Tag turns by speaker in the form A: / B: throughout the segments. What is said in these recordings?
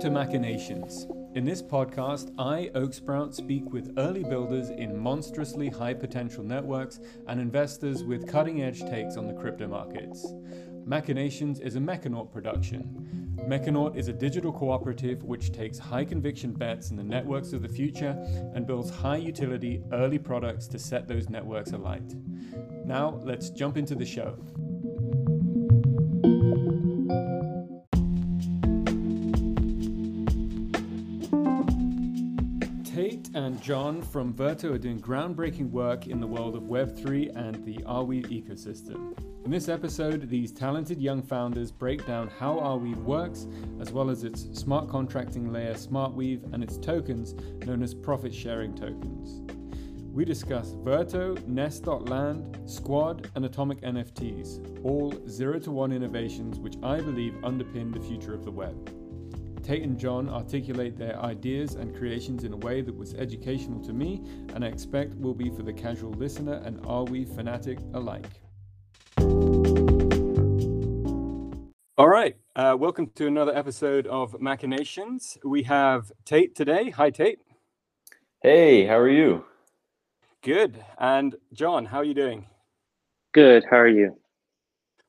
A: to Machinations. In this podcast, I, Oaksprout, speak with early builders in monstrously high potential networks and investors with cutting edge takes on the crypto markets. Machinations is a Mechanaut production. Mechanaut is a digital cooperative which takes high conviction bets in the networks of the future and builds high utility early products to set those networks alight. Now, let's jump into the show. John from Verto are doing groundbreaking work in the world of Web3 and the Arweave ecosystem. In this episode, these talented young founders break down how Arweave works, as well as its smart contracting layer SmartWeave and its tokens, known as profit sharing tokens. We discuss Verto, Nest.land, Squad, and Atomic NFTs, all 0 to 1 innovations which I believe underpin the future of the web. Tate and John articulate their ideas and creations in a way that was educational to me and I expect will be for the casual listener and Arweave fanatic alike. All right, uh, welcome to another episode of Machinations. We have Tate today. Hi, Tate.
B: Hey, how are you?
A: Good. And John, how are you doing?
C: Good. How are you?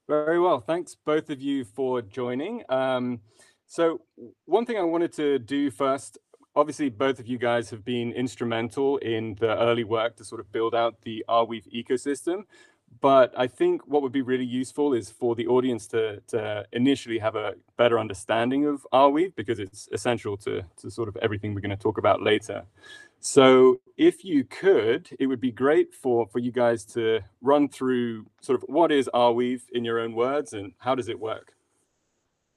A: Very well. Thanks, both of you, for joining. Um, so, one thing I wanted to do first obviously, both of you guys have been instrumental in the early work to sort of build out the Arweave ecosystem. But I think what would be really useful is for the audience to, to initially have a better understanding of Arweave because it's essential to, to sort of everything we're going to talk about later. So if you could, it would be great for, for you guys to run through sort of what is Arweave in your own words and how does it work?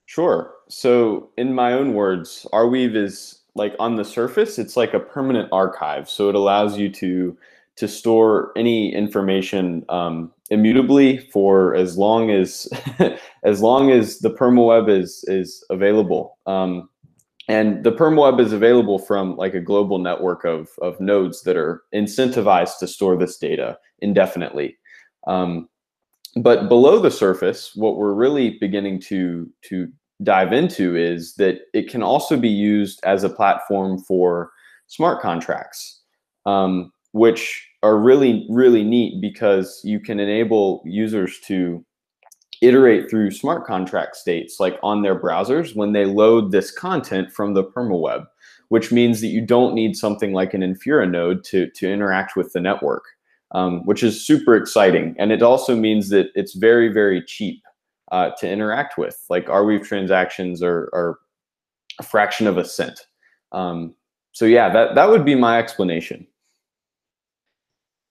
B: Sure. So, in my own words, Arweave is like on the surface, it's like a permanent archive. So it allows you to to store any information um, immutably for as long as as long as the permaweb is is available. Um, and the permaweb is available from like a global network of of nodes that are incentivized to store this data indefinitely. Um, but below the surface, what we're really beginning to to dive into is that it can also be used as a platform for smart contracts, um, which are really really neat because you can enable users to iterate through smart contract states like on their browsers when they load this content from the permaweb, which means that you don't need something like an Infura node to, to interact with the network um, which is super exciting. And it also means that it's very, very cheap uh, to interact with. Like Arweave transactions are, are a fraction of a cent. Um, so yeah, that, that would be my explanation.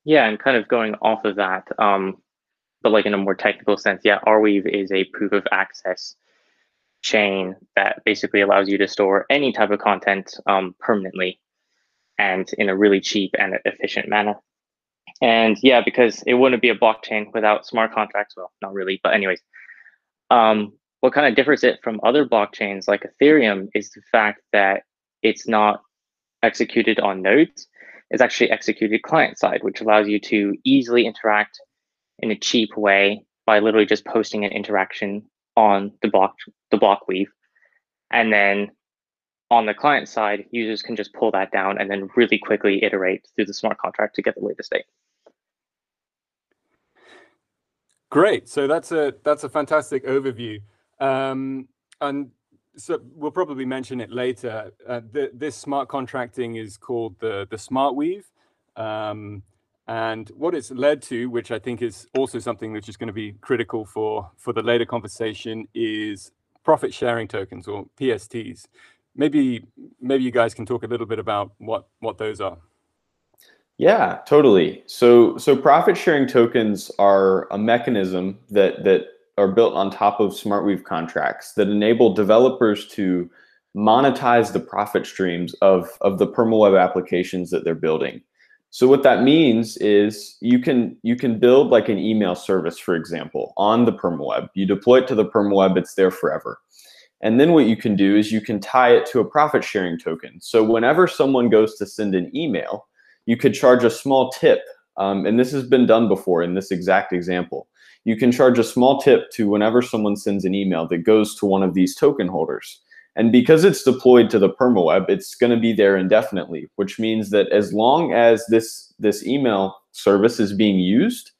C: Yeah, and kind of going off of that, um, but like in a more technical sense, yeah, Arweave is a proof of access chain that basically allows you to store any type of content um, permanently and in a really cheap and efficient manner. And yeah, because it wouldn't be a blockchain without smart contracts. Well, not really, but anyways, um, what kind of differs it from other blockchains like Ethereum is the fact that it's not executed on nodes. It's actually executed client side, which allows you to easily interact in a cheap way by literally just posting an interaction on the block the block weave. And then on the client side, users can just pull that down and then really quickly iterate through the smart contract to get the latest state.
A: Great. So that's a that's a fantastic overview. Um, and so we'll probably mention it later. Uh, the, this smart contracting is called the the SmartWeave. Um, and what it's led to, which I think is also something which is going to be critical for for the later conversation, is profit sharing tokens or PSTs maybe maybe you guys can talk a little bit about what what those are.
B: Yeah, totally. So so profit sharing tokens are a mechanism that that are built on top of SmartWeave contracts that enable developers to monetize the profit streams of of the permaweb applications that they're building. So what that means is you can you can build like an email service, for example, on the permaweb. You deploy it to the permaweb, it's there forever. And then what you can do is you can tie it to a profit sharing token. So whenever someone goes to send an email, you could charge a small tip. Um, and this has been done before in this exact example. You can charge a small tip to whenever someone sends an email that goes to one of these token holders. And because it's deployed to the permaweb, it's going to be there indefinitely, which means that as long as this, this email service is being used,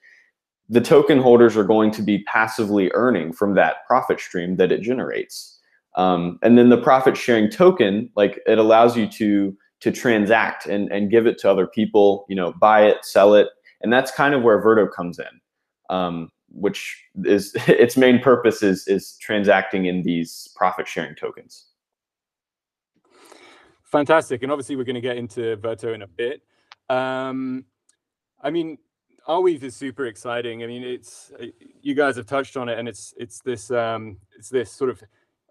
B: the token holders are going to be passively earning from that profit stream that it generates. Um, and then the profit sharing token, like it allows you to to transact and, and give it to other people, you know, buy it, sell it. And that's kind of where Verto comes in, um, which is its main purpose is, is transacting in these profit sharing tokens.
A: Fantastic. And obviously we're going to get into Verto in a bit. Um, I mean, Arweave is super exciting. I mean, it's you guys have touched on it, and it's it's this um, it's this sort of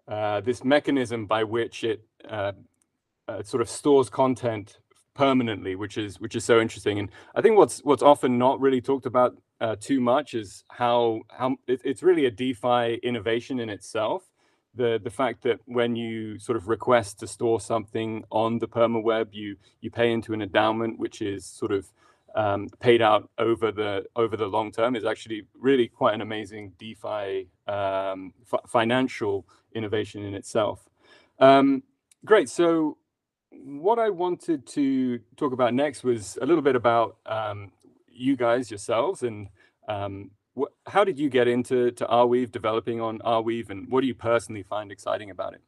A: uh, this mechanism by which it uh, uh, sort of stores content permanently, which is which is so interesting. And I think what's what's often not really talked about uh, too much is how how it, it's really a DeFi innovation in itself. The the fact that when you sort of request to store something on the permaweb, you you pay into an endowment, which is sort of um, paid out over the over the long term is actually really quite an amazing DeFi um, financial innovation in itself. Um, great. So what I wanted to talk about next was a little bit about um, you guys yourselves and um, how did you get into to Arweave, developing on Arweave, and what do you personally find exciting about it?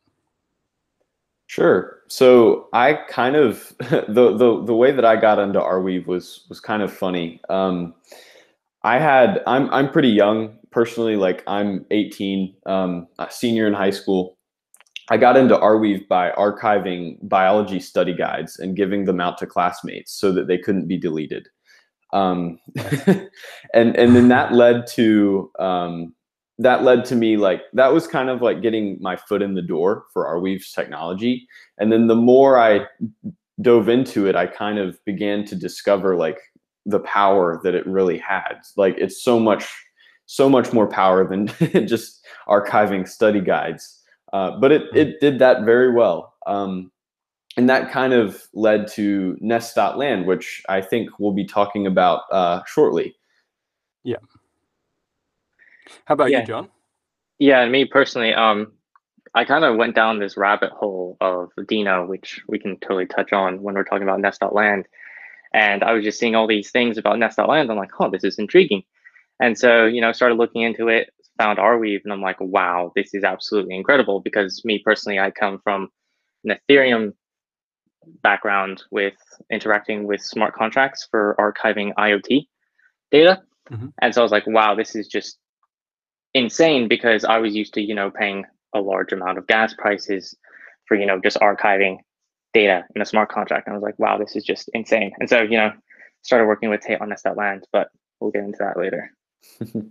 B: Sure. So I kind of the the the way that I got into Arweave was was kind of funny. Um, I had I'm I'm pretty young personally. Like I'm 18, um, senior in high school. I got into Arweave by archiving biology study guides and giving them out to classmates so that they couldn't be deleted. Um, and and then that led to um, that led to me like that was kind of like getting my foot in the door for Arweave's technology. And then the more I dove into it, I kind of began to discover like the power that it really had. Like it's so much so much more power than just archiving study guides. Uh, but it, it did that very well. Um, and that kind of led to nest.land, which I think we'll be talking about uh, shortly.
A: Yeah. How about yeah. you, John?
C: Yeah, and me personally, um, I kind of went down this rabbit hole of Deno, which we can totally touch on when we're talking about nest.land. And I was just seeing all these things about nest.land. I'm like, oh, this is intriguing. And so, you know, started looking into it, found Arweave, and I'm like, wow, this is absolutely incredible. Because me personally, I come from an Ethereum background with interacting with smart contracts for archiving IoT data. Mm-hmm. And so I was like, wow, this is just insane because I was used to, you know, paying a large amount of gas prices for, you know, just archiving data in a smart contract. And I was like, wow, this is just insane. And so, you know, started working with Tate on Nest.land, but we'll get into that later.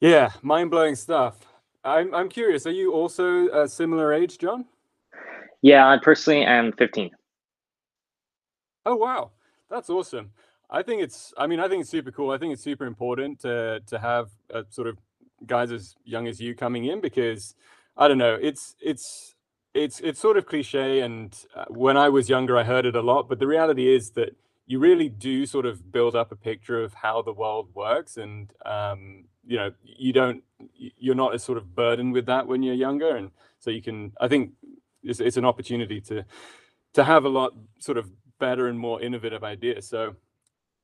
A: Yeah, mind blowing stuff. I'm I'm curious. Are you also a similar age, John?
C: Yeah, I personally am 15.
A: Oh wow, that's awesome. I think it's. I mean, I think it's super cool. I think it's super important to to have a sort of guys as young as you coming in because I don't know. It's it's it's it's sort of cliche, and uh, when I was younger, I heard it a lot. But the reality is that you really do sort of build up a picture of how the world works, and um, you know you don't you're not as sort of burdened with that when you're younger. And so you can i think it's, it's an opportunity to to have a lot sort of better and more innovative ideas. So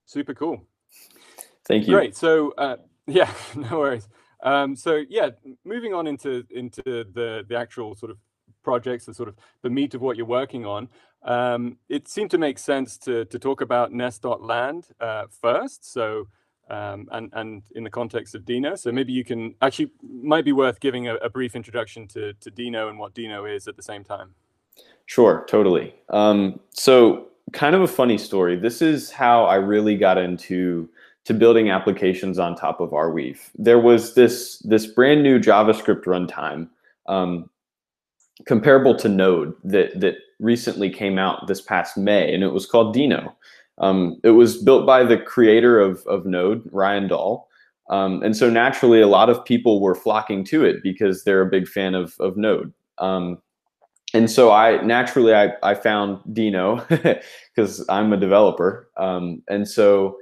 A: super cool.
B: Thank you.
A: Great. So uh, yeah no worries. Um, so yeah moving on into into the the actual sort of projects the sort of the meat of what you're working on um, it seemed to make sense to to talk about nest.land uh, first so um, and and in the context of Deno. So maybe you can actually might be worth giving a, a, brief introduction to to Deno and what Deno is at the same time.
B: Sure, totally. Um, so kind of a funny story. This is how I really got into to building applications on top of Arweave. There was this this brand new JavaScript runtime um, comparable to Node that that recently came out this past May, and it was called Deno. Um, it was built by the creator of, of Node, Ryan Dahl. Um, and so naturally, a lot of people were flocking to it because they're a big fan of, of Node. Um, and so I naturally I, I found Deno because I'm a developer. Um, and so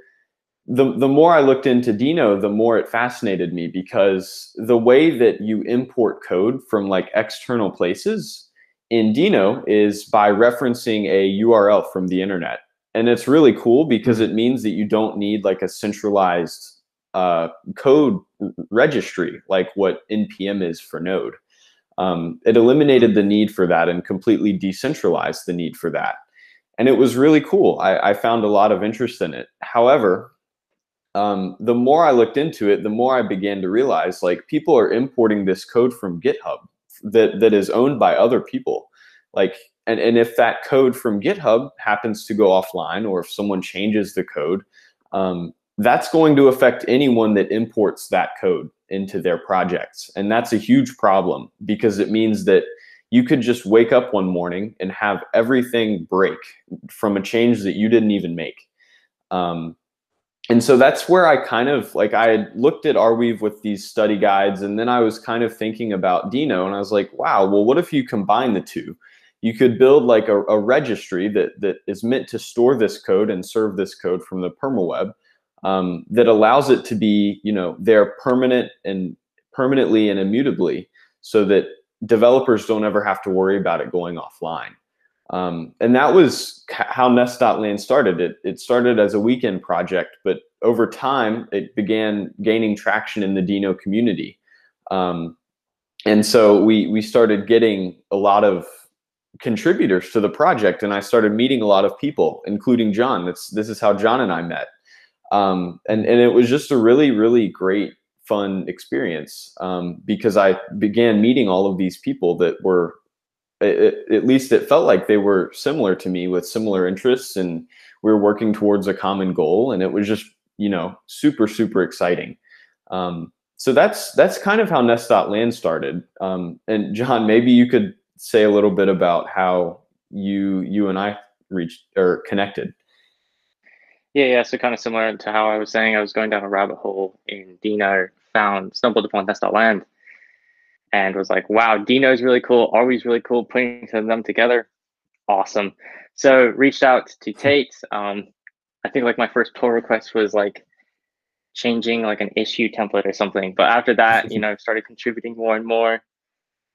B: the the more I looked into Deno, the more it fascinated me because the way that you import code from like external places in Deno is by referencing a URL from the internet. And it's really cool because it means that you don't need like a centralized uh, code registry like what npm is for Node. Um, it eliminated the need for that and completely decentralized the need for that. And it was really cool. I, I found a lot of interest in it. However, um, the more I looked into it, the more I began to realize like people are importing this code from GitHub that that is owned by other people. Like, and, and if that code from GitHub happens to go offline, or if someone changes the code, um, that's going to affect anyone that imports that code into their projects. And that's a huge problem because it means that you could just wake up one morning and have everything break from a change that you didn't even make. Um, and so that's where I kind of like I looked at Arweave with these study guides, and then I was kind of thinking about Deno, and I was like, wow, well, what if you combine the two? You could build like a, a registry that that is meant to store this code and serve this code from the permaweb, um, that allows it to be, you know, there permanent and permanently and immutably, so that developers don't ever have to worry about it going offline. Um, and that was how Nest.land started. It, it started as a weekend project, but over time it began gaining traction in the Deno community. Um, and so we, we started getting a lot of contributors to the project and I started meeting a lot of people, including John. That's, this is how John and I met. Um, and, and it was just a really, really great, fun experience um, because I began meeting all of these people that were it, at least it felt like they were similar to me with similar interests and we were working towards a common goal and it was just you know super super exciting. Um, so that's that's kind of how nest.land started. Um, and john maybe you could say a little bit about how you you and i reached or connected.
C: Yeah yeah so kind of similar to how i was saying i was going down a rabbit hole in Deno found stumbled upon nest.land and was like, wow, Deno's really cool. Arweave's really cool. Putting them together, awesome. So reached out to Tate. Um, I think like my first pull request was like changing like an issue template or something. But after that, you know, started contributing more and more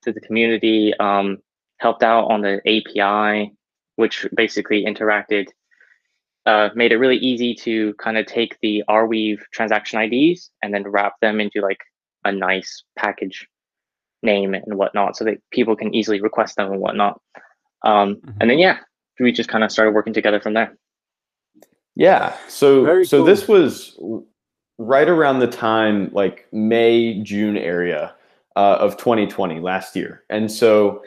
C: to the community. Um, helped out on the API, which basically interacted, uh, made it really easy to kind of take the Arweave transaction IDs and then wrap them into like a nice package name and whatnot so that people can easily request them and whatnot. Um, mm-hmm. And then, yeah, we just kind of started working together from there.
B: Yeah. So, Very so cool. this was right around the time, like May, June area uh, of 2020 last year. And so,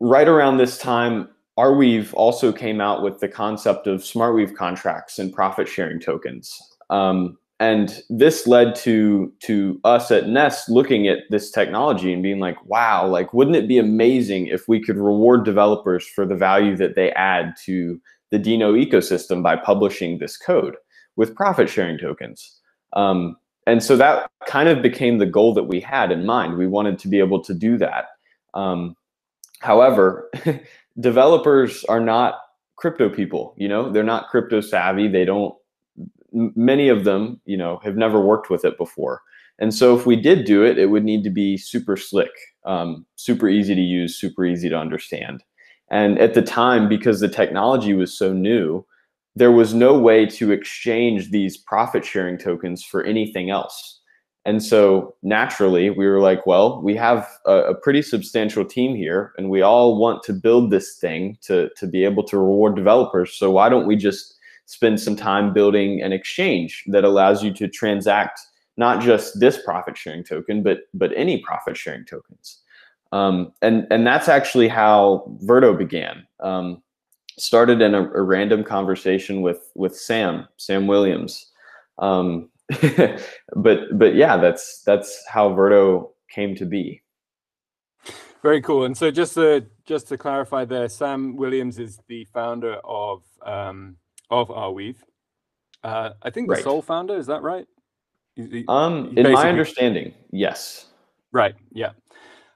B: right around this time, Arweave also came out with the concept of SmartWeave contracts and profit sharing tokens. Um, and this led to to us at nest looking at this technology and being like wow like wouldn't it be amazing if we could reward developers for the value that they add to the Deno ecosystem by publishing this code with profit sharing tokens? Um, and so that kind of became the goal that we had in mind. We wanted to be able to do that. Um, however developers are not crypto people you know? They're not crypto savvy. They don't many of them, you know, have never worked with it before. And so if we did do it, it would need to be super slick, um, super easy to use, super easy to understand. And at the time, because the technology was so new, there was no way to exchange these profit sharing tokens for anything else. And so naturally, we were like, well, we have a, a, pretty substantial team here, and we all want to build this thing to, to be able to reward developers. So why don't we just spend some time building an exchange that allows you to transact not just this profit sharing token, but but any profit sharing tokens. Um, and and that's actually how Verto began. Um, started in a, a, random conversation with with Sam Sam Williams. Um, but but yeah, that's that's how Verto came to be.
A: Very cool. And so just to just to clarify, there, Sam Williams is the founder of um, of Arweave. Uh, I think the right. sole founder is that right?
B: He, um, in my understanding, yes.
A: Right. Yeah.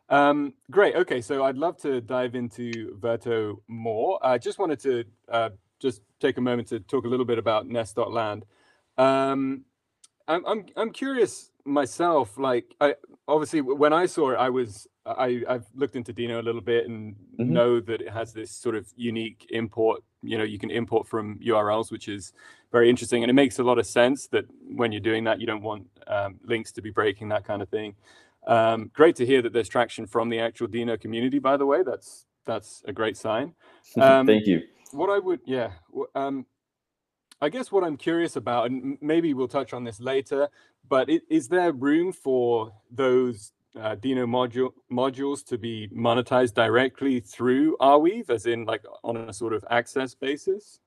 A: Um, great. Okay, so I'd love to dive into Verto more. I just wanted to uh, just take a moment to talk a little bit about Nest.land. Um, I'm I'm I'm curious myself. Like, I obviously when I saw it, I was I I've looked into Deno a little bit and mm-hmm. know that it has this sort of unique import. You know, you can import from URLs, which is very interesting, and it makes a lot of sense that when you're doing that, you don't want um, links to be breaking that kind of thing. Um, great to hear that there's traction from the actual Deno community. By the way, that's that's a great sign.
B: Um, Thank you.
A: What I would, yeah, um, I guess what I'm curious about, and maybe we'll touch on this later, but it, is there room for those uh, Deno module modules to be monetized directly through Arweave, as in like on a sort of access basis?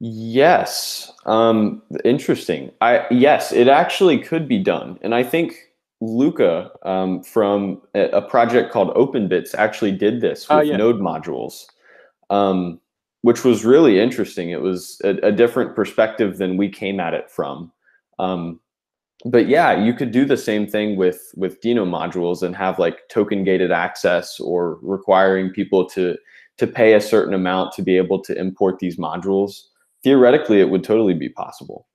B: Yes. Um, interesting. I yes, it actually could be done, and I think Luca um, from a, a, project called OpenBits actually did this ah, with yeah. Node modules. Um, which was really interesting. It was a, a, different perspective than we came at it from. Um, but yeah, you could do the same thing with with Deno modules and have like token gated access or requiring people to to pay a certain amount to be able to import these modules. Theoretically, it would totally be possible.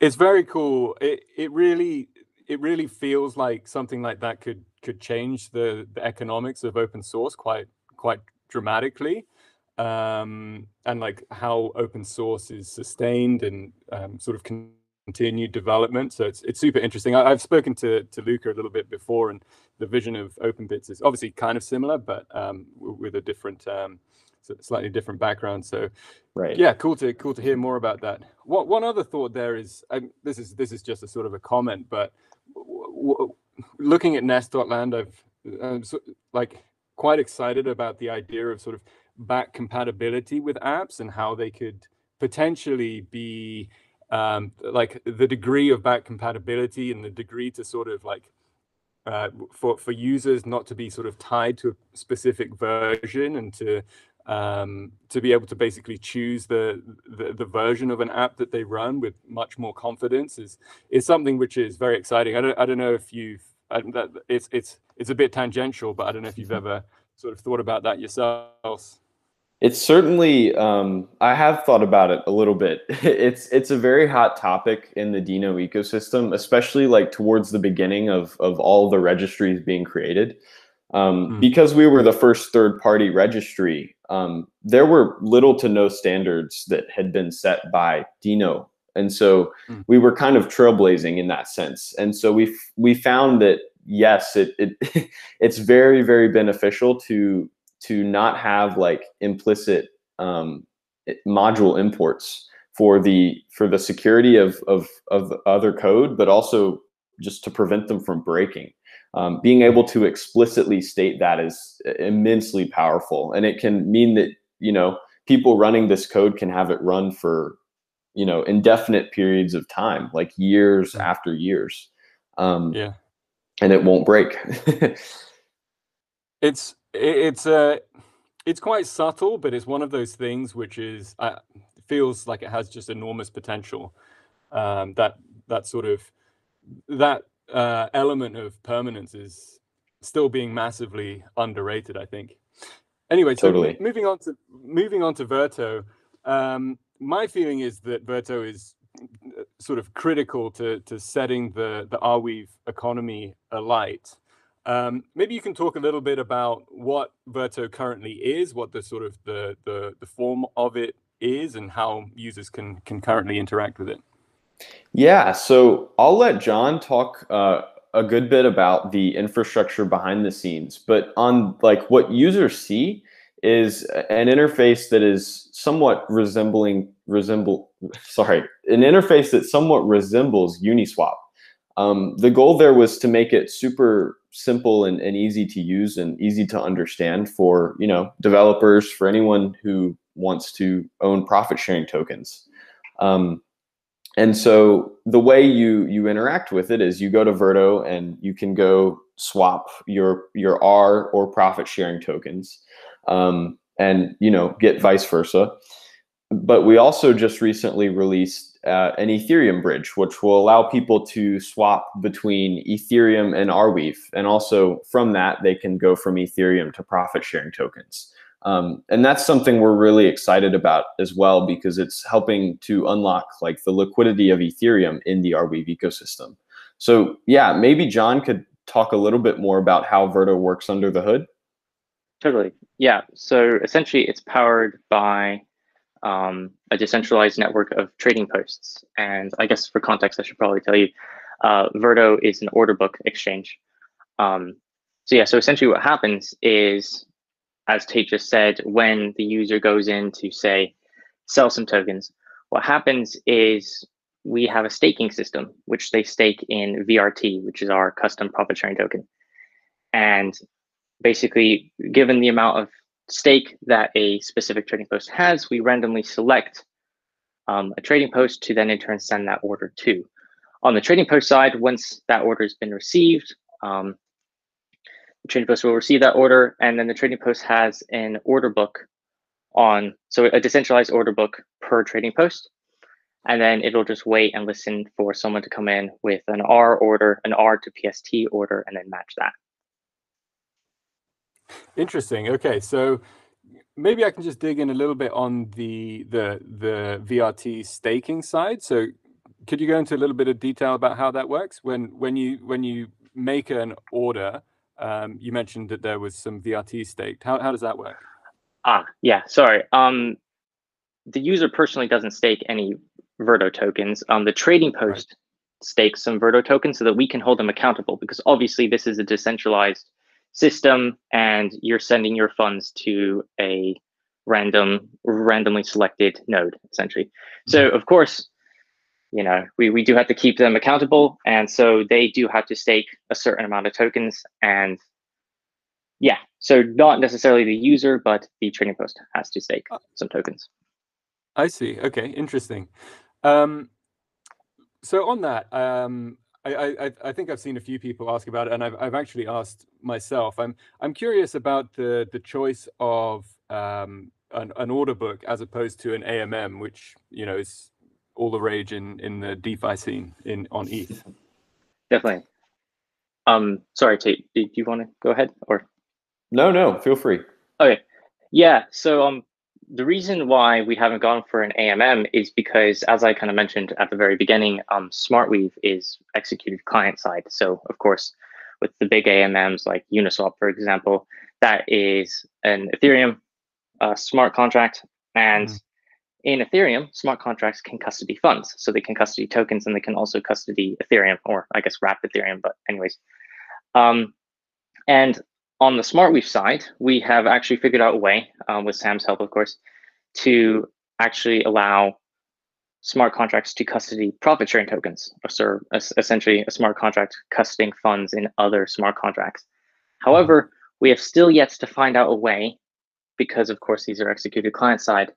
A: It's very cool. It it really it really feels like something like that could could change the the economics of open source quite quite dramatically um, and like how open source is sustained and um, sort of continued development. So it's it's super interesting. I, have spoken to to Luca a little bit before, and the vision of OpenBits is obviously kind of similar, but um, with a different, um, slightly different background. So,
B: right,
A: yeah, cool to cool to hear more about that. What one other thought there is, um, this is this is just a sort of a comment, but looking at Nest.land, I've uh, so, like quite excited about the idea of sort of back compatibility with apps and how they could potentially be um, like the degree of back compatibility and the degree to sort of like uh, for for users not to be sort of tied to a specific version and to um, to be able to basically choose the, the, the version of an app that they run with much more confidence is is something which is very exciting. I don't I don't know if you've I, that, it's it's it's a bit tangential, but I don't know if you've mm-hmm. ever sort of thought about that yourselves.
B: It's certainly um, I have thought about it a little bit. It's it's a very hot topic in the Deno ecosystem, especially like towards the beginning of of all the registries being created. Um, mm. Because we were the first third party registry, um, there were little to no standards that had been set by Deno, and so mm. we were kind of trailblazing in that sense. And so we we found that yes, it, it it's very very beneficial to to not have like implicit um, module imports for the for the security of of of other code, but also just to prevent them from breaking. Um, being able to explicitly state that is immensely powerful, and it can mean that you know people running this code can have it run for you know indefinite periods of time, like years mm. after years. Um,
A: yeah,
B: and it won't break.
A: it's it's uh it's quite subtle, but it's one of those things which is uh, feels like it has just enormous potential. Um, that that sort of that uh, element of permanence is still being massively underrated. I think. Anyway, totally. so moving on to moving on to Verto, um, my feeling is that Verto is uh, sort of critical to to setting the the Arweave economy alight. Um, maybe you can talk a little bit about what Verto currently is, what the sort of the, the, the form of it is, and how users can can currently interact with it.
B: Yeah, so I'll let John talk uh, a good bit about the infrastructure behind the scenes, but on like what users see is an interface that is somewhat resembling resemble sorry an interface that somewhat resembles Uniswap. Um, the goal there was to make it super simple and, and easy to use and easy to understand for you know developers for anyone who wants to own profit sharing tokens. Um, and so the way you you interact with it is you go to verto and you can go swap your your r or profit sharing tokens um, and you know get vice versa. But we also just recently released uh, an Ethereum bridge, which will allow people to swap between Ethereum and Arweave. And also from that, they can go from Ethereum to profit sharing tokens. Um, and that's something we're really excited about as well because it's helping to unlock like the liquidity of Ethereum in the Arweave ecosystem. So yeah, maybe John could talk a little bit more about how Verto works under the hood.
C: Totally. Yeah. So essentially, it's powered by um, a decentralized network of trading posts. And I guess for context, I should probably tell you, uh, Verto is an order book exchange. Um, so yeah, so essentially what happens is, as Tate just said, when the user goes in to say, sell some tokens, what happens is we have a staking system, which they stake in VRT, which is our custom profit sharing token. And basically, given the amount of stake that a specific trading post has, we randomly select um, a trading post to then in turn send that order to. On the trading post side, once that order has been received, um, the trading post will receive that order, and then the trading post has an order book on, so a decentralized order book per trading post. And then it'll just wait and listen for someone to come in with an R order, an R to PST order, and then match that.
A: Interesting. Okay, so maybe I can just dig in a little bit on the the the VRT staking side. So could you go into a little bit of detail about how that works when when you when you make an order? Um, you mentioned that there was some VRT staked. How how does that work?
C: Ah, yeah. Sorry. Um, the user personally doesn't stake any Verto tokens. Um, the trading post right. stakes some Verto tokens so that we can hold them accountable because obviously this is a decentralized system and you're sending your funds to a random randomly selected node essentially. So of course you know we, we do have to keep them accountable and so they do have to stake a certain amount of tokens and yeah so not necessarily the user but the trading post has to stake uh, some tokens.
A: I see. Okay interesting. Um so on that um I, I, I think I've seen a few people ask about it, and I've, I've actually asked myself. I'm I'm curious about the the choice of um, an, an order book as opposed to an AMM, which you know is all the rage in in the DeFi scene in on ETH.
C: Definitely. Um, sorry, Tate. Do you want to go ahead or?
B: No, no. Feel free.
C: Okay. Yeah. So um, the reason why we haven't gone for an AMM is because, as I kind of mentioned at the very beginning, um, SmartWeave is executed client side. So, of course, with the big AMMs like Uniswap, for example, that is an Ethereum uh, smart contract. And mm. in Ethereum, smart contracts can custody funds. So they can custody tokens and they can also custody Ethereum, or I guess wrap Ethereum. But, anyways. Um, and on the SmartWeave side, we have actually figured out a way, um, with Sam's help, of course, to actually allow smart contracts to custody profit sharing tokens, or essentially a smart contract custodying funds in other smart contracts. However, we have still yet to find out a way, because of course these are executed client side,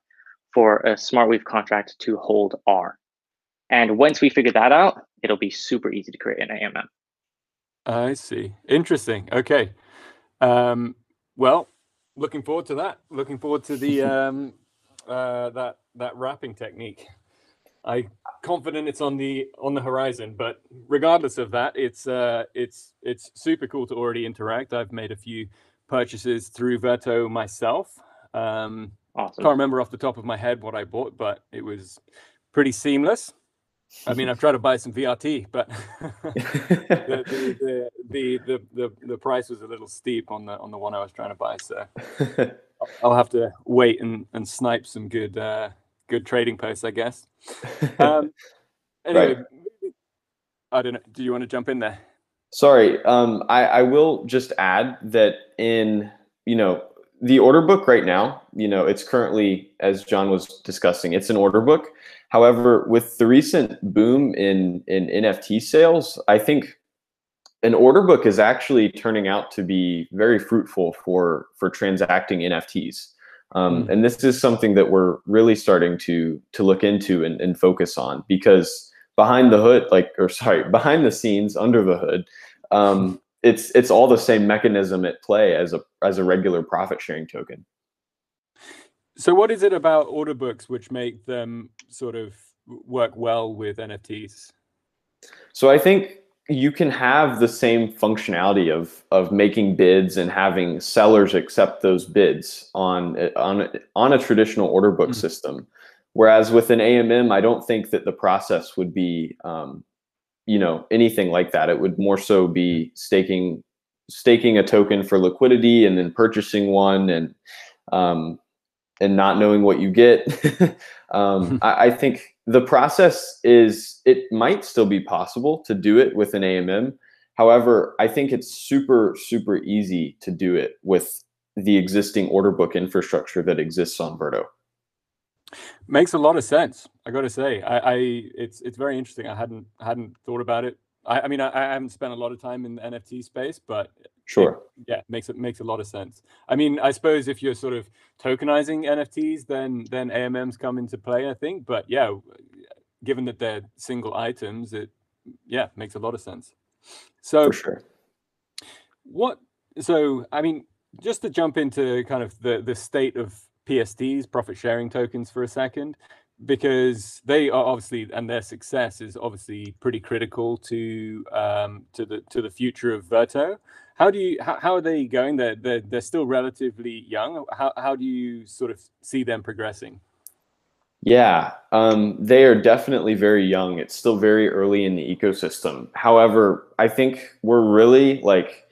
C: for a SmartWeave contract to hold R. And once we figure that out, it'll be super easy to create an AMM.
A: I see. Interesting. Okay. Um, well, looking forward to that. Looking forward to the um, uh, that that wrapping technique. I confident it's on the on the horizon, but regardless of that, it's uh, it's it's super cool to already interact. I've made a few purchases through Verto myself. Um, awesome. Can't remember off the top of my head what I bought, but it was pretty seamless. I mean, I've tried to buy some VRT, but the, the, the, the, the, price was a little steep on the on the one I was trying to buy. So I'll have to wait and, and snipe some good uh, good trading posts, I guess. Um, anyway, right. I don't know. Do you want to jump in there?
B: Sorry, um, I, I will just add that in you know the order book right now, you know, it's currently as John was discussing, it's an order book However, with the recent boom in, in NFT sales, I think an order book is actually turning out to be very fruitful for, for transacting NFTs. Um, mm. And this is something that we're really starting to, to look into and, and focus on because behind the hood, like, or sorry, behind the scenes, under the hood, um, it's it's all the same mechanism at play as a as a regular profit sharing token.
A: So, what is it about order books which make them sort of work well with NFTs?
B: So, I think you can have the same functionality of of making bids and having sellers accept those bids on on on a traditional order book mm-hmm. system. Whereas with an AMM, I don't think that the process would be, um, you know, anything like that. It would more so be staking staking a token for liquidity and then purchasing one and um, and not knowing what you get. um, I, I think the process is it might still be possible to do it with an AMM. However, I think it's super, super easy to do it with the existing order book infrastructure that exists on Verto.
A: Makes a lot of sense. I got to say, I, I, it's it's very interesting. I hadn't hadn't thought about it. I, I mean, I, I, haven't spent a lot of time in the NFT space, but
B: Sure.
A: It, yeah, makes it makes a lot of sense. I mean, I suppose if you're sort of tokenizing NFTs, then then AMMs come into play, I think. But yeah, given that they're single items, it yeah makes a lot of sense. So
B: For sure.
A: What? So I mean, just to jump into kind of the the state of PSTs, profit sharing tokens, for a second because they are obviously and their success is obviously pretty critical to um, to the to the future of Verto. How do you how, how are they going? They're, they're they're still relatively young. How how do you sort of see them progressing?
B: Yeah, um, they are definitely very young. It's still very early in the ecosystem. However, I think we're really like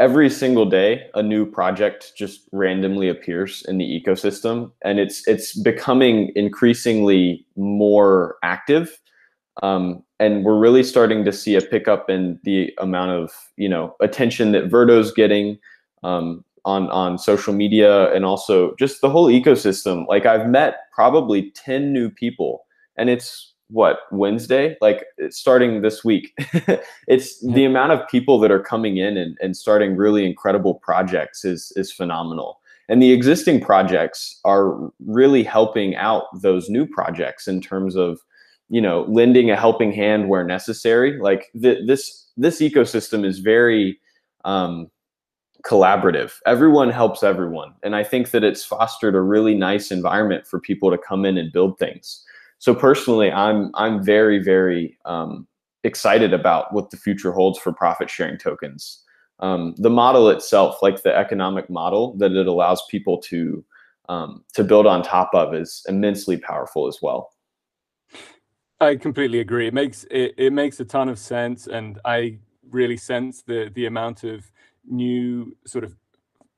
B: every single day a new project just randomly appears in the ecosystem and it's it's becoming increasingly more active. Um, and we're really starting to see a pickup in the amount of you know attention that verto's getting um, on on social media and also just the whole ecosystem. Like i've met probably 10 new people and it's what Wednesday, like starting this week. it's the amount of people that are coming in and, and starting really incredible projects is is phenomenal. And the existing projects are really helping out those new projects in terms of, you know, lending a helping hand where necessary. Like the, this this ecosystem is very um, collaborative. Everyone helps everyone, and I think that it's fostered a really nice environment for people to come in and build things so personally, I'm I'm very very um, excited about what the future holds for profit sharing tokens. Um, the model itself, like the economic model that it allows people to um, to build on top of, is immensely powerful as well.
A: I completely agree. It makes it, it makes a ton of sense, and I really sense the the amount of new sort of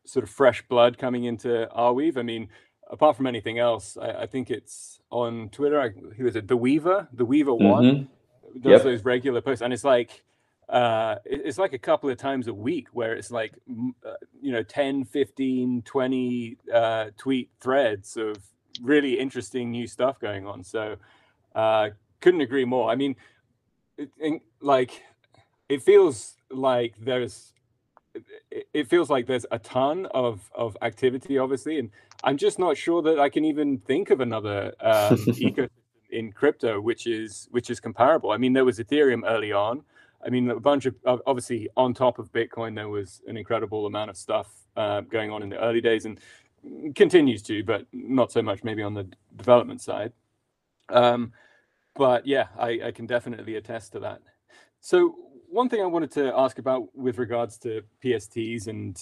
A: sort of fresh blood coming into Arweave. I mean, apart from anything else, I, I think it's on Twitter. I, who is it? The Weaver, the Weaver One, mm-hmm. does yep. those regular posts, and it's like uh, it's like a couple of times a week where it's like uh, you know 10 15 20 uh, tweet threads of really interesting new stuff going on so uh, couldn't agree more i mean it, it, like it feels like there's it feels like there's a ton of of activity obviously and i'm just not sure that i can even think of another um, ecosystem in crypto which is which is comparable. I mean there was ethereum early on. I mean a bunch of obviously on top of bitcoin there was an incredible amount of stuff uh, going on in the early days and continues to but not so much maybe on the development side. Um, but yeah I, I can definitely attest to that. So one thing I wanted to ask about with regards to PSTs and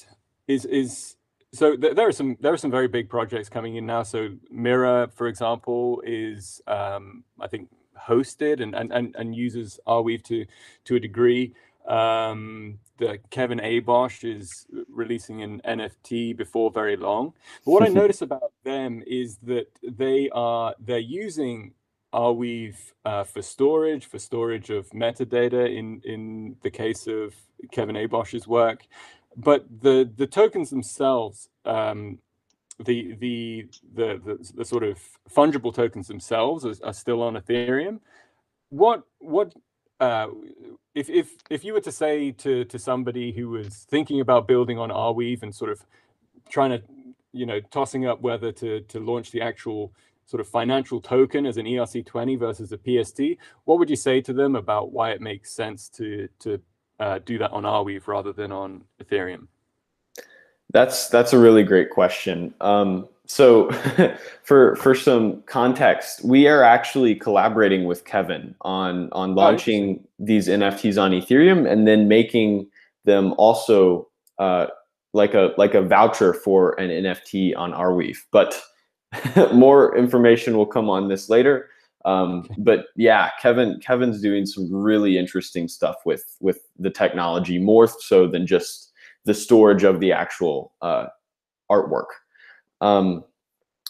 A: is is so th- there are some there are some very big projects coming in now. So Mirror, for example, is um, I think hosted and, and and and uses Arweave to to a degree. Um, the Kevin Abosch is releasing an NFT before very long. But what I notice about them is that they are they're using Arweave uh, for storage, for storage of metadata in, in the case of Kevin Abosch's work. But the, the tokens themselves, um, the, the, the, the, the, sort of fungible tokens themselves are, are still on Ethereum. What, what uh, if, if, if you were to say to, to somebody who was thinking about building on Arweave and sort of trying to, you know, tossing up whether to, to launch the actual sort of financial token as an ERC20 versus a PST, what would you say to them about why it makes sense to to uh, do that on Arweave rather than on Ethereum?
B: That's that's a really great question. Um, so for for some context, we are actually collaborating with Kevin on on oh, launching these NFTs on Ethereum and then making them also uh, like a like a voucher for an NFT on Arweave. But more information will come on this later. Um, but yeah, Kevin Kevin's doing some really interesting stuff with with the technology, more so than just the storage of the actual uh, artwork. Um,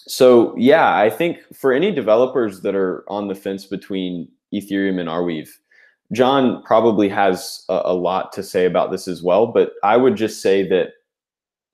B: so yeah, I think for any developers that are on the fence between Ethereum and Arweave, John probably has a, a lot to say about this as well. But I would just say that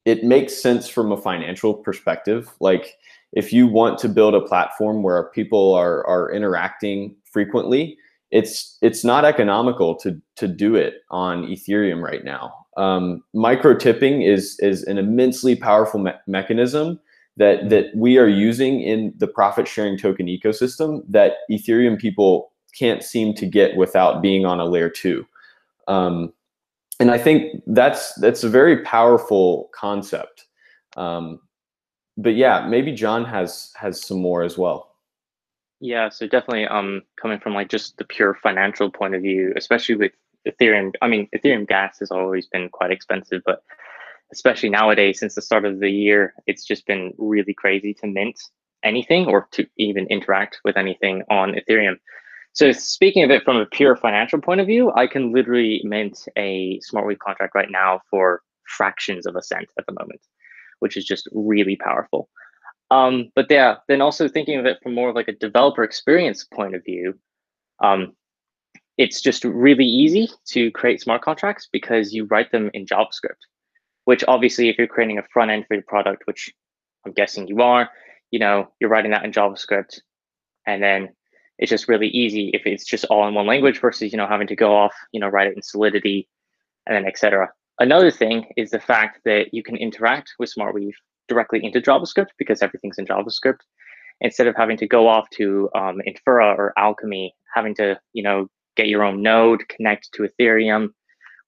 B: it makes sense from a financial perspective. Like if you want to build a platform where people are are interacting frequently, it's it's not economical to to do it on Ethereum right now. Um, micro tipping is is an immensely powerful me- mechanism that that we are using in the profit sharing token ecosystem that Ethereum people can't seem to get without being on a layer two. Um, and I think that's that's a very powerful concept. Um, but yeah, maybe John has has some more as well.
C: Yeah, so definitely um coming from like just the pure financial point of view, especially with Ethereum. I mean, Ethereum gas has always been quite expensive, but especially nowadays since the start of the year, it's just been really crazy to mint anything or to even interact with anything on Ethereum. So speaking of it from a pure financial point of view, I can literally mint a SmartWeave contract right now for fractions of a cent at the moment, which is just really powerful. Um, but yeah, then also thinking of it from more of like a developer experience point of view, um, it's just really easy to create smart contracts because you write them in JavaScript which obviously if you're creating a front end for your product, which I'm guessing you are, you know, you're writing that in JavaScript. And then it's just really easy if it's just all in one language versus, you know, having to go off, you know, write it in Solidity and then etc. Another thing is the fact that you can interact with SmartWeave directly into JavaScript because everything's in JavaScript instead of having to go off to um, Infura or Alchemy, having to, you know, get your own node, connect to Ethereum,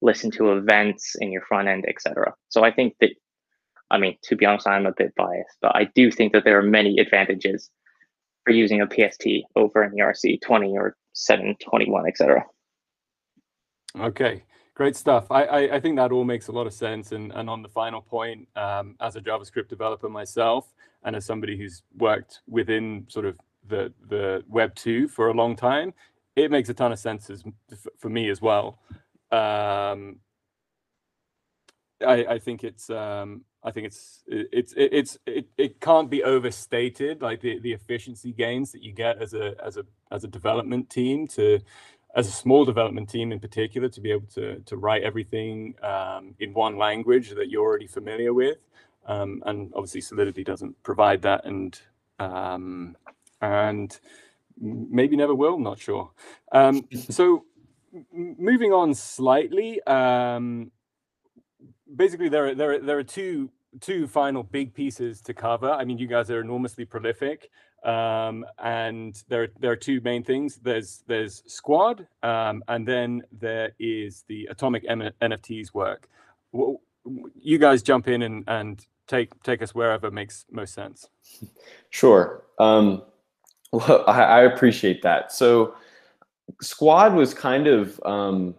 C: listen to events in your front end, etc. So I think that, I mean, to be honest, I'm a bit biased, but I do think that there are many advantages for using a PST over an ERC 20 or 721, etc.
A: Okay, great stuff. I, I, I, think that all makes a lot of sense. And, and on the final point, um, as a JavaScript developer myself, and as somebody who's worked within sort of the, the Web 2 for a long time, it makes a ton of sense as, for me as well um, I, I think it's um, I think it's it's it's it, it can't be overstated like the, the efficiency gains that you get as a as a as a development team to as a small development team in particular to be able to to write everything um, in one language that you're already familiar with. Um, and obviously solidity doesn't provide that and um, and maybe never will not sure. Um, so moving on slightly, um, basically there are, there are, there are two two final big pieces to cover. I mean, you guys are enormously prolific, um, and there there are two main things. There's there's Squad, um, and then there is the Atomic M- NFTs work. Well, you guys jump in and and take take us wherever makes most sense.
B: Sure. Um, well, I, I appreciate that. So squad was kind of um,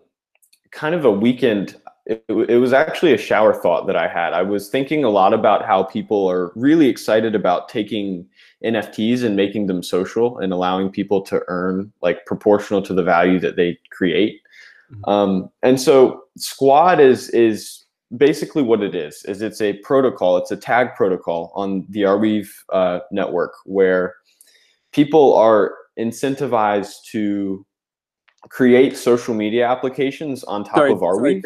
B: kind of a weekend it, it, was actually a shower thought that i had i was thinking a lot about how people are really excited about taking nfts and making them social and allowing people to earn like proportional to the value that they create mm-hmm. um, and so squad is is basically what it is is it's a protocol it's a tag protocol on the arweave uh, network where people are incentivized to create social media applications on top sorry, of Arweave.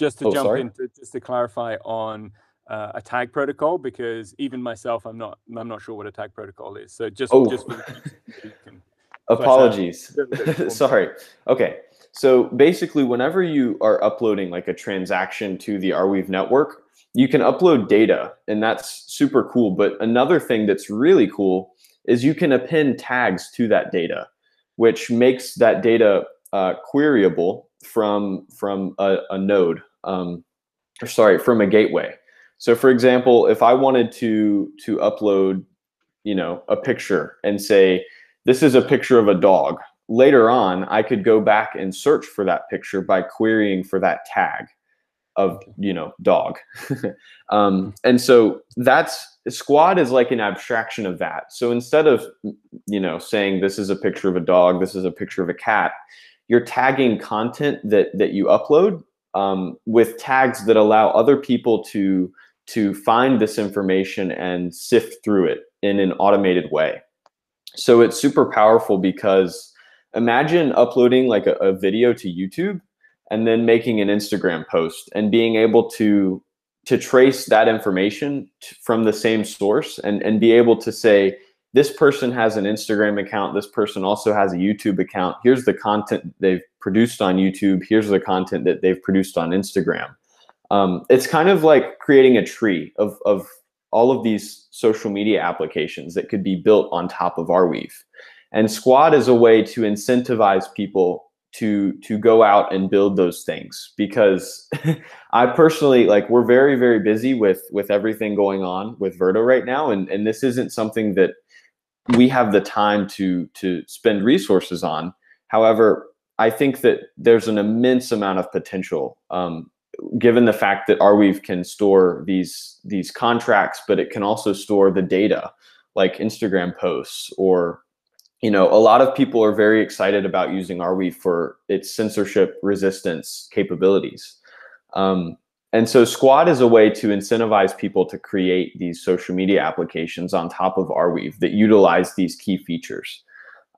A: Just to oh, jump sorry? in, to, just to clarify on uh, a tag protocol, because even myself, I'm not, I'm not sure what a tag protocol is. So just, oh. just
B: apologies. sorry. Okay. So basically, whenever you are uploading like a transaction to the Arweave network, you can upload data, and that's super cool. But another thing that's really cool is you can append tags to that data which makes that data uh, queryable from from a, a node, um, or sorry, from a gateway. So for example, if I wanted to to upload, you know, a picture and say this is a picture of a dog, later on I could go back and search for that picture by querying for that tag of you know dog. Um, and so that's squad is like an abstraction of that. So instead of you know saying this is a picture of a dog this is a picture of a cat you're tagging content that that you upload um, with tags that allow other people to to find this information and sift through it in an automated way. So it's super powerful because imagine uploading like a, a video to youtube and then making an Instagram post and being able to to trace that information t- from the same source and and be able to say this person has an Instagram account. This person also has a YouTube account. Here's the content they've produced on YouTube here's the content that they've produced on Instagram. Um, it's kind of like creating a tree of of all of these social media applications that could be built on top of Arweave. and Squad is a way to incentivize people to to go out and build those things because I personally like we're very very busy with with everything going on with Verto right now. And and this isn't something that we have the time to to spend resources on. However I think that there's an immense amount of potential um, given the fact that Arweave can store these these contracts but it can also store the data like Instagram posts or you know, a lot of people are very excited about using Arweave for its censorship resistance capabilities. Um, and so Squad is a way to incentivize people to create these social media applications on top of Arweave that utilize these key features.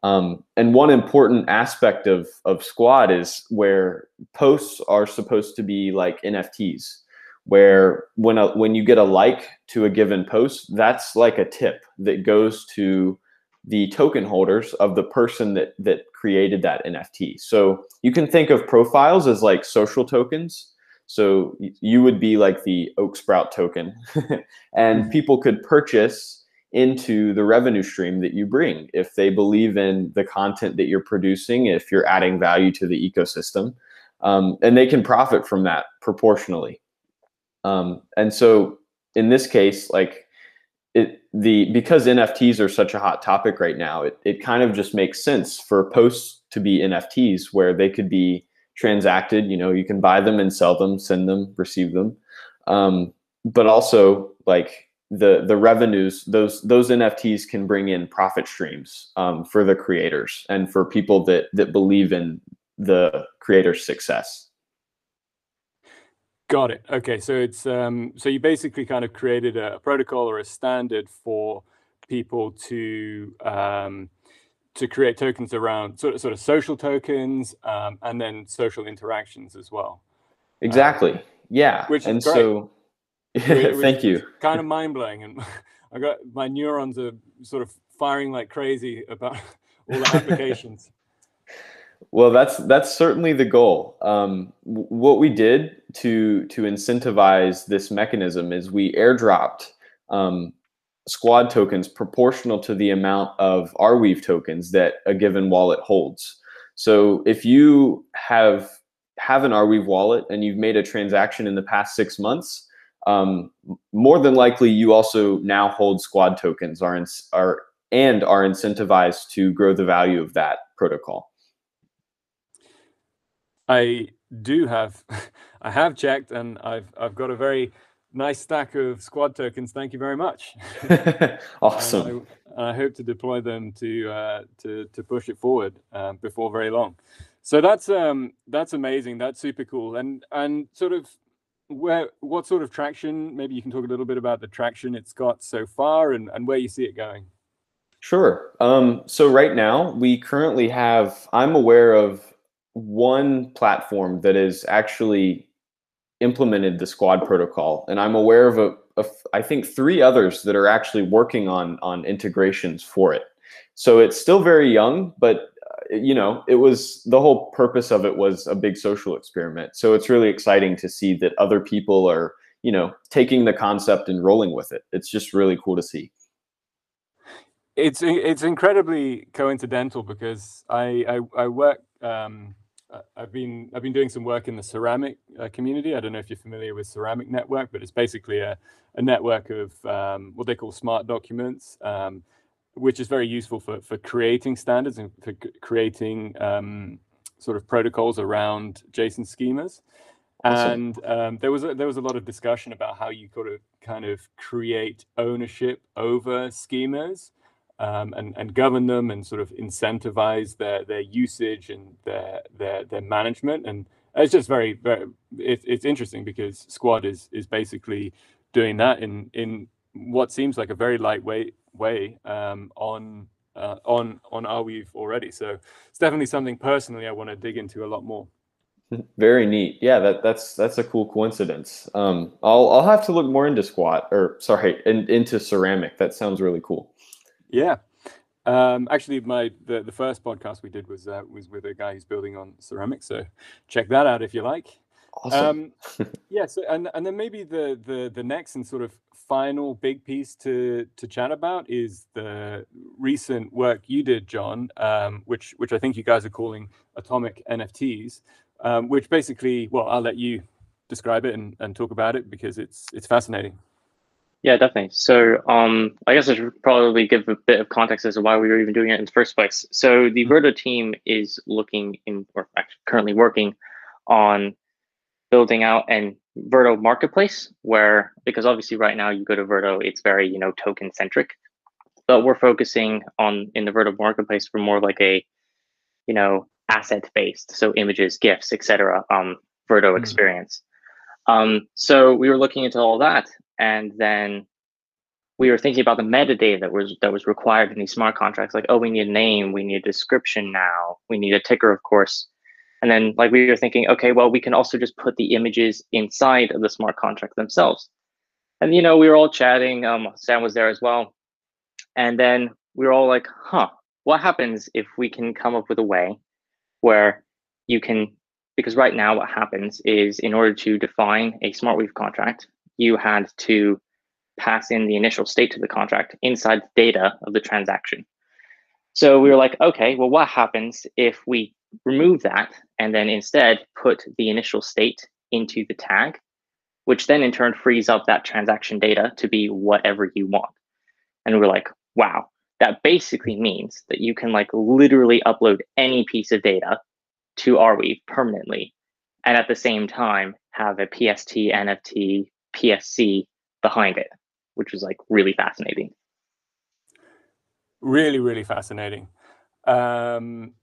B: Um, and one important aspect of, of Squad is where posts are supposed to be like NFTs, where when, a, when you get a like to a given post, that's like a tip that goes to the token holders of the person that that created that NFT. So you can think of profiles as like social tokens. So you would be like the Oaksprout token, and mm-hmm. people could purchase into the revenue stream that you bring if they believe in the content that you're producing, if you're adding value to the ecosystem, um, and they can profit from that proportionally. Um, and so in this case, like it the because NFTs are such a hot topic right now, it, it kind of just makes sense for posts to be NFTs where they could be transacted. You know, you can buy them and sell them, send them, receive them. Um, but also like the the revenues, those those NFTs can bring in profit streams um, for the creators and for people that that believe in the creator's success.
A: Got it. Okay, so it's um, so you basically kind of created a protocol or a standard for people to um, to create tokens around sort of sort of social tokens um, and then social interactions as well.
B: Exactly. Um, yeah.
A: Which
B: and
A: great.
B: so thank you.
A: Kind of mind blowing, and I got my neurons are sort of firing like crazy about all the applications.
B: Well, that's that's certainly the goal. Um, what we did to to incentivize this mechanism is we airdropped um, squad tokens proportional to the amount of Arweave tokens that a given wallet holds. So if you have have an Arweave wallet and you've made a transaction in the past six months, um, more than likely you also now hold squad tokens are, in, are and are incentivized to grow the value of that protocol.
A: I do have, I have checked, and I've I've got a very nice stack of squad tokens. Thank you very much.
B: awesome.
A: I, I, hope to deploy them to uh, to to push it forward uh, before very long. So that's um that's amazing. That's super cool. And and sort of where what sort of traction? Maybe you can talk a little bit about the traction it's got so far and and where you see it going.
B: Sure. Um, so right now we currently have. I'm aware of one platform that has actually implemented the squad protocol, and I'm aware of a, a I think three others that are actually working on on integrations for it. So it's still very young, but you know, it was the whole purpose of it was a big social experiment. So it's really exciting to see that other people are, you know, taking the concept and rolling with it. It's just really cool to see.
A: It's it's incredibly coincidental because I I, I work um, I've been I've been doing some work in the ceramic uh, community. I don't know if you're familiar with Ceramic Network, but it's basically a, a network of um, what they call smart documents, um, which is very useful for for creating standards and for creating um, sort of protocols around JSON schemas. Awesome. And um, there was a, there was a lot of discussion about how you could kind of create ownership over schemas um, and, and govern them and sort of incentivize their, their usage and their, their, their management. And it's just very, very it, it's interesting because Squad is, is basically doing that in, in what seems like a very lightweight way um, on, uh, on, on Arweave already. So it's definitely something personally I want to dig into a lot more.
B: Very neat. Yeah, that that's that's a cool coincidence. Um, I'll I'll have to look more into squat or sorry, in, into ceramic. That sounds really cool.
A: Yeah. Um, actually, my the, the first podcast we did was uh, was with a guy who's building on ceramics. So check that out if you like.
B: Awesome.
A: Um, yeah. So and and then maybe the the the next and sort of final big piece to to chat about is the recent work you did, John, um, which which I think you guys are calling atomic NFTs, um, which basically, well, I'll let you describe it and, and talk about it because it's it's fascinating.
C: Yeah, definitely. So um, I guess I should probably give a bit of context as to why we were even doing it in the first place. So the mm-hmm. Team is looking in, or actually currently working on building out an Verto marketplace where, because obviously right now you go to Verto, it's very, you know, token centric, but we're focusing on in the Verto marketplace for more like a, you know, asset based. So images, GIFs, etc. Um, Verto mm. experience. Um, so we were looking into all that and then we were thinking about the metadata that was that was required in these smart contracts like oh we need a name we need a description now we need a ticker of course and then like we were thinking okay well we can also just put the images inside of the smart contract themselves and you know we were all chatting um, sam was there as well and then we were all like huh what happens if we can come up with a way where you can because right now what happens is in order to define a SmartWeave contract you had to pass in the initial state to the contract inside the data of the transaction. So we were like, okay, well, what happens if we remove that and then instead put the initial state into the tag, which then in turn frees up that transaction data to be whatever you want. And we're like, wow, that basically means that you can like literally upload any piece of data to Arweave permanently and at the same time have a PST NFT PSC behind it, which was like really fascinating.
A: Really, really fascinating. Um,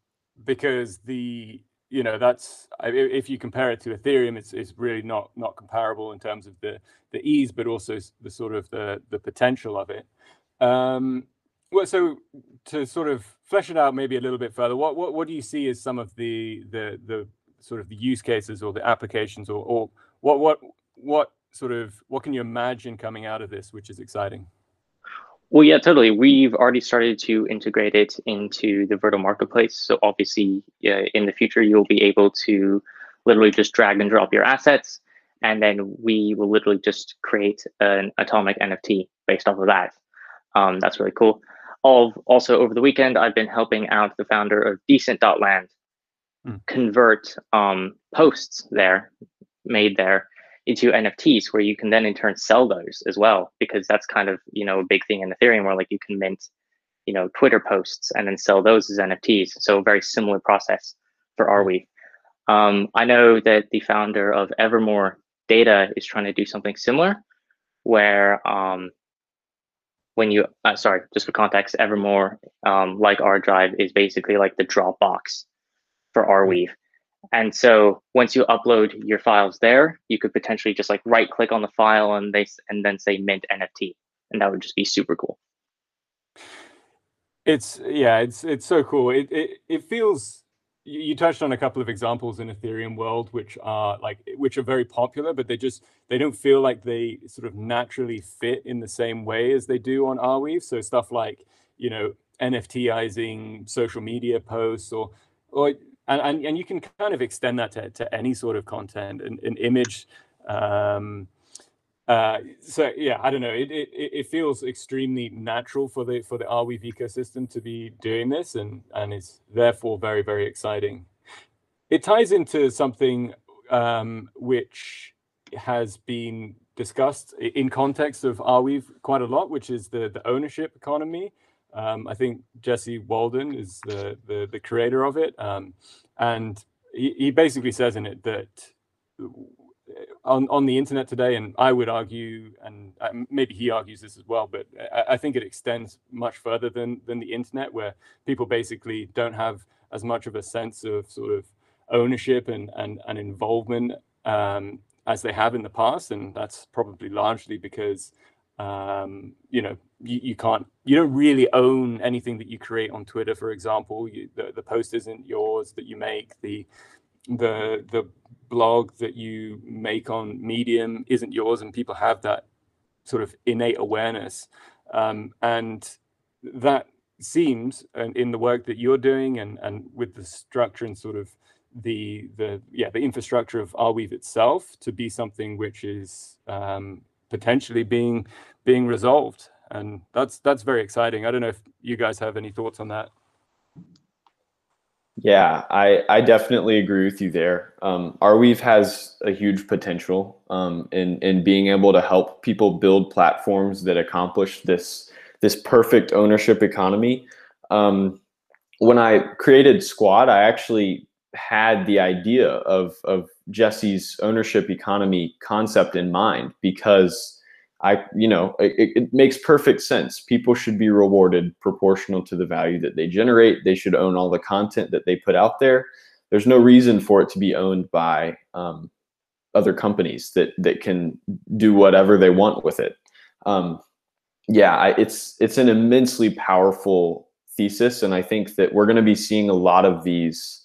A: because the you know that's if you compare it to ethereum it's, it's really not not comparable in terms of the the ease but also the sort of the the potential of it um well so to sort of flesh it out maybe a little bit further what what, what do you see as some of the the the sort of the use cases or the applications or, or what what what sort of what can you imagine coming out of this, which is exciting?
C: Well, yeah, totally. We've already started to integrate it into the Verto marketplace. So obviously, uh, in the future, you'll be able to literally just drag and drop your assets, and then we will literally just create an atomic NFT based off of that. Um, that's really cool. All, also, over the weekend, I've been helping out the founder of Decent.land mm. convert um, posts there, made there, into NFTs where you can then in turn sell those as well, because that's kind of, you know, a big thing in Ethereum where like you can mint, you know, Twitter posts and then sell those as NFTs. So a very similar process for Arweave. Um, I know that the founder of Evermore Data is trying to do something similar where um, when you, uh, sorry, just for context, Evermore, um, like ArDrive, is basically like the Dropbox for Arweave. And so once you upload your files there, you could potentially just like right click on the file and they and then say mint NFT, and that would just be super cool.
A: It's yeah, it's it's so cool. It it it feels you touched on a couple of examples in Ethereum world which are like which are very popular, but they just they don't feel like they sort of naturally fit in the same way as they do on Arweave. So stuff like you know NFTizing social media posts or or and, and, and you can kind of extend that to, to any sort of content and an image um, uh, so yeah i don't know it, it it feels extremely natural for the for the arweave ecosystem to be doing this and and is therefore very very exciting it ties into something um, which has been discussed in context of Arweave quite a lot, which is the the ownership economy. Um, I think Jesse Walden is the the, the creator of it, um, and he, he basically says in it that on on the internet today, and I would argue, and uh, maybe he argues this as well, but I, I, think it extends much further than than the internet, where people basically don't have as much of a sense of sort of ownership and and, and involvement um, as they have in the past, and that's probably largely because um, you know you, you can't you don't really own anything that you create on Twitter, for example. You, the the post isn't yours that you make. The the the blog that you make on Medium isn't yours, and people have that sort of innate awareness, um, and that seems and in the work that you're doing and and with the structure and sort of the the yeah the infrastructure of Arweave itself to be something which is um, potentially being being resolved, and that's that's very exciting. I don't know if you guys have any thoughts on that.
B: Yeah, I, I definitely agree with you there. Um, Arweave has a huge potential um, in in being able to help people build platforms that accomplish this this perfect ownership economy. Um, when I created Squad, I actually had the idea of of Jesse's ownership economy concept in mind because I, you know, it, it, makes perfect sense. People should be rewarded proportional to the value that they generate. They should own all the content that they put out there. There's no reason for it to be owned by um, other companies that that can do whatever they want with it. Um, yeah, I, it's it's an immensely powerful thesis, and I think that we're going to be seeing a lot of these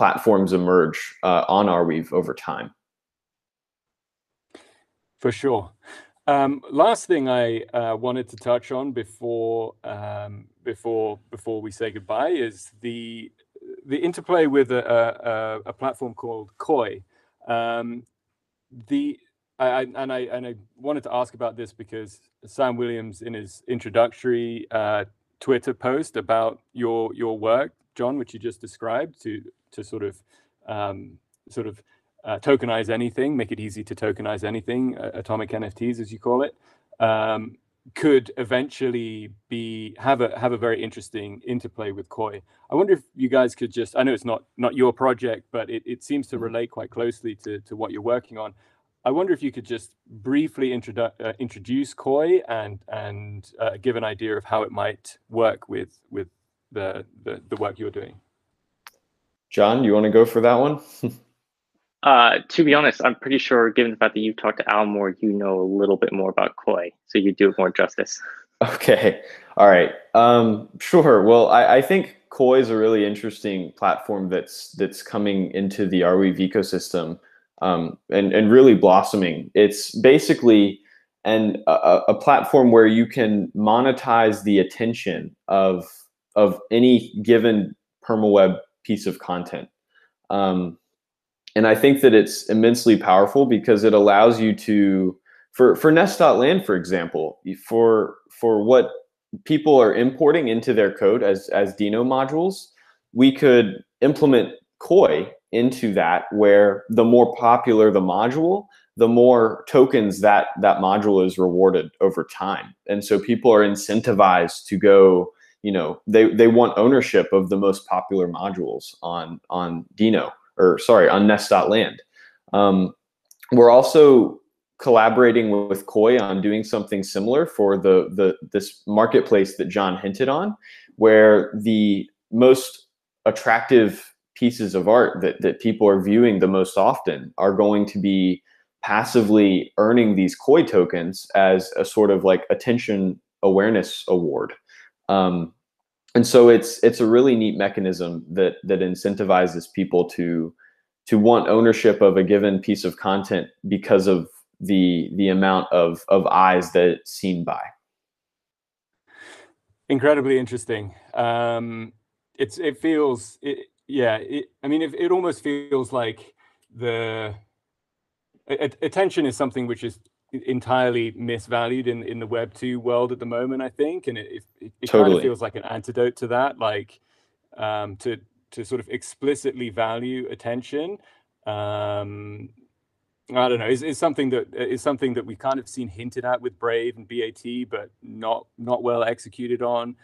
B: platforms emerge uh, on weave over time.
A: For sure. Um, last thing I uh, wanted to touch on before um, before before we say goodbye is the the interplay with a, a, a platform called Koii. Um, the I, and I and I wanted to ask about this because Sam Williams in his introductory uh, Twitter post about your your work, John, which you just described, to to sort of um, sort of uh, tokenize anything, make it easy to tokenize anything, uh, atomic NFTs as you call it, um, could eventually be have a have a very interesting interplay with Koii. I wonder if you guys could just I know it's not not your project, but it, it seems to mm-hmm. relate quite closely to, to what you're working on. I wonder if you could just briefly introdu- uh, introduce Koii and and uh, give an idea of how it might work with with the, the, the work you're doing.
B: John, you want to go for that one?
C: Uh, to be honest, I'm pretty sure, given the fact that you've talked to Al more, you know a little bit more about Koii, so you do it more justice.
B: Okay, all right, um, sure. Well, I, I think Koii is a really interesting platform that's that's coming into the Arweave ecosystem um, and and really blossoming. It's basically an a, a platform where you can monetize the attention of of any given permaweb piece of content. Um, and I think that it's immensely powerful because it allows you to, for for Nest.land, for example, for for what people are importing into their code as as Deno modules, we could implement Koii into that, where the more popular the module, the more tokens that that module is rewarded over time, and so people are incentivized to go. You know, they they want ownership of the most popular modules on on Deno or sorry, on Nest.land. Um, we're also collaborating with, Koii on doing something similar for the, the this marketplace that John hinted on, where the most attractive pieces of art that, that people are viewing the most often are going to be passively earning these Koii tokens as a sort of like attention awareness award. Um, and so it's it's a really neat mechanism that that incentivizes people to to want ownership of a given piece of content because of the the amount of of eyes that it's seen by.
A: Incredibly interesting. Um it's it feels it, yeah it, i mean it, it almost feels like the attention is something which is entirely misvalued in in the Web two world at the moment. I think, and it it, it totally. kind of feels like an antidote to that, like um, to to sort of explicitly value attention um, I don't know. Is is something that is something that we kind of seen hinted at with Brave and BAT, but not not well executed on.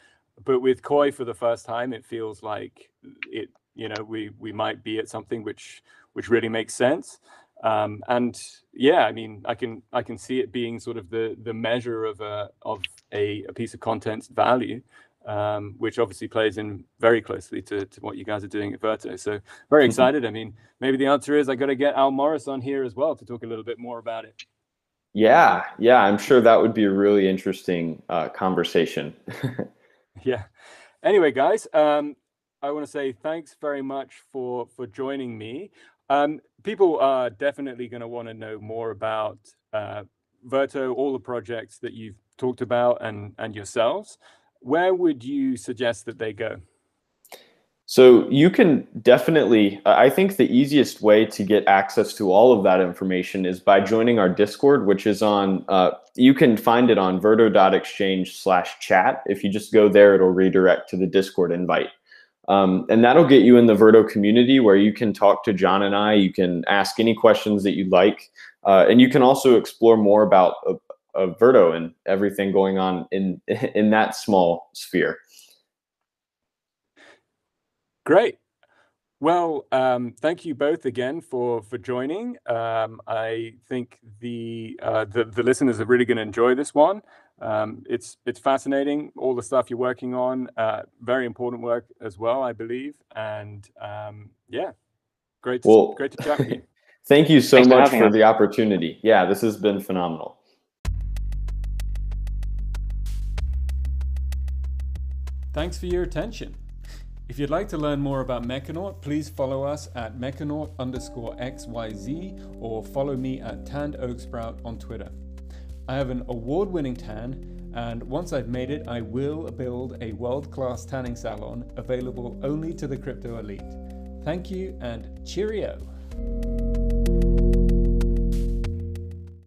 A: But with Koii for the first time, it feels like it. You know, we we might be at something which which really makes sense. Um, and yeah, I mean, I can I can see it being sort of the the measure of a of a, a piece of content's value um, which obviously plays in very closely to, to what you guys are doing at Verto. So very mm-hmm. excited. I mean, maybe the answer is I got to get Al Morris on here as well to talk a little bit more about it.
B: Yeah, yeah, I'm sure that would be a really interesting uh, conversation.
A: yeah. Anyway, guys, um, I want to say thanks very much for for joining me. Um, people are definitely going to want to know more about uh, Verto, all the projects that you've talked about, and and yourselves where would you suggest that they go?
B: So you can definitely, I think the easiest way to get access to all of that information is by joining our Discord, which is on, uh, you can find it on verto.exchange slash chat. If you just go there, it'll redirect to the Discord invite. Um, and that'll get you in the Verto community where you can talk to John and I. You can ask any questions that you'd like. Uh, and you can also explore more about Verto and everything going on in in that small sphere.
A: Great. Well, um, thank you both again for for joining. Um, I think the, uh, the the listeners are really going to enjoy this one. Um, it's it's fascinating, all the stuff you're working on. Uh, very important work as well, I believe. And um, yeah, great to, well, great to chat with you.
B: thank you so Thanks much for, for the opportunity. Yeah, this has been phenomenal.
A: Thanks for your attention. If you'd like to learn more about Mechanaut, please follow us at mechanaut underscore XYZ or follow me at Tanned Oaksprout on Twitter. I have an award winning tan, and once I've made it, I will build a world class tanning salon available only to the crypto elite. Thank you and cheerio!